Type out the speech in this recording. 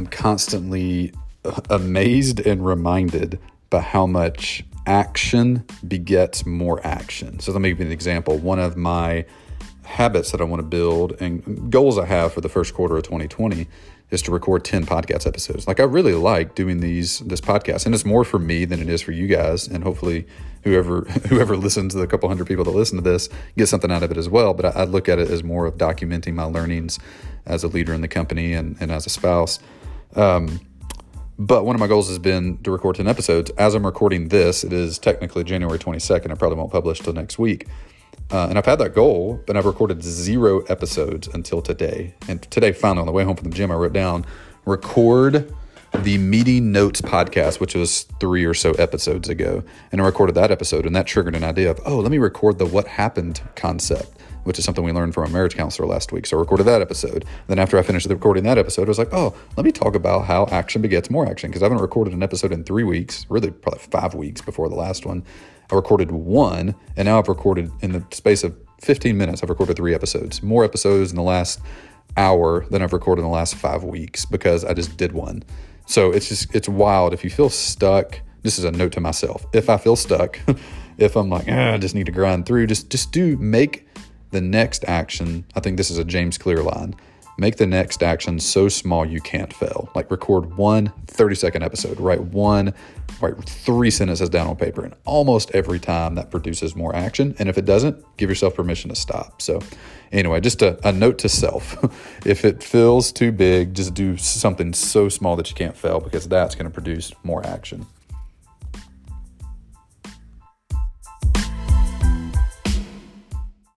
I'm constantly amazed and reminded by how much action begets more action. So let me give you an example. One of my habits that I want to build and goals I have for the first quarter of 2020 is to record 10 podcast episodes. Like I really like doing these this podcast and it's more for me than it is for you guys and hopefully whoever whoever listens to the couple hundred people that listen to this get something out of it as well, but I, I look at it as more of documenting my learnings as a leader in the company and, and as a spouse. Um, but one of my goals has been to record 10 episodes. As I'm recording this, it is technically January 22nd. I probably won't publish till next week. Uh, and I've had that goal, but I've recorded zero episodes until today. And today, finally, on the way home from the gym, I wrote down record the Meeting Notes podcast, which was three or so episodes ago. And I recorded that episode, and that triggered an idea of, oh, let me record the what happened concept which is something we learned from a marriage counselor last week. So I recorded that episode. Then after I finished recording that episode, I was like, oh, let me talk about how action begets more action because I haven't recorded an episode in three weeks, really probably five weeks before the last one. I recorded one, and now I've recorded in the space of 15 minutes, I've recorded three episodes, more episodes in the last hour than I've recorded in the last five weeks because I just did one. So it's just, it's wild. If you feel stuck, this is a note to myself. If I feel stuck, if I'm like, ah, I just need to grind through, just, just do make the next action, I think this is a James Clear line. Make the next action so small you can't fail. Like record one 30 second episode, write one, write three sentences down on paper. And almost every time that produces more action. And if it doesn't, give yourself permission to stop. So, anyway, just a, a note to self. if it feels too big, just do something so small that you can't fail because that's going to produce more action.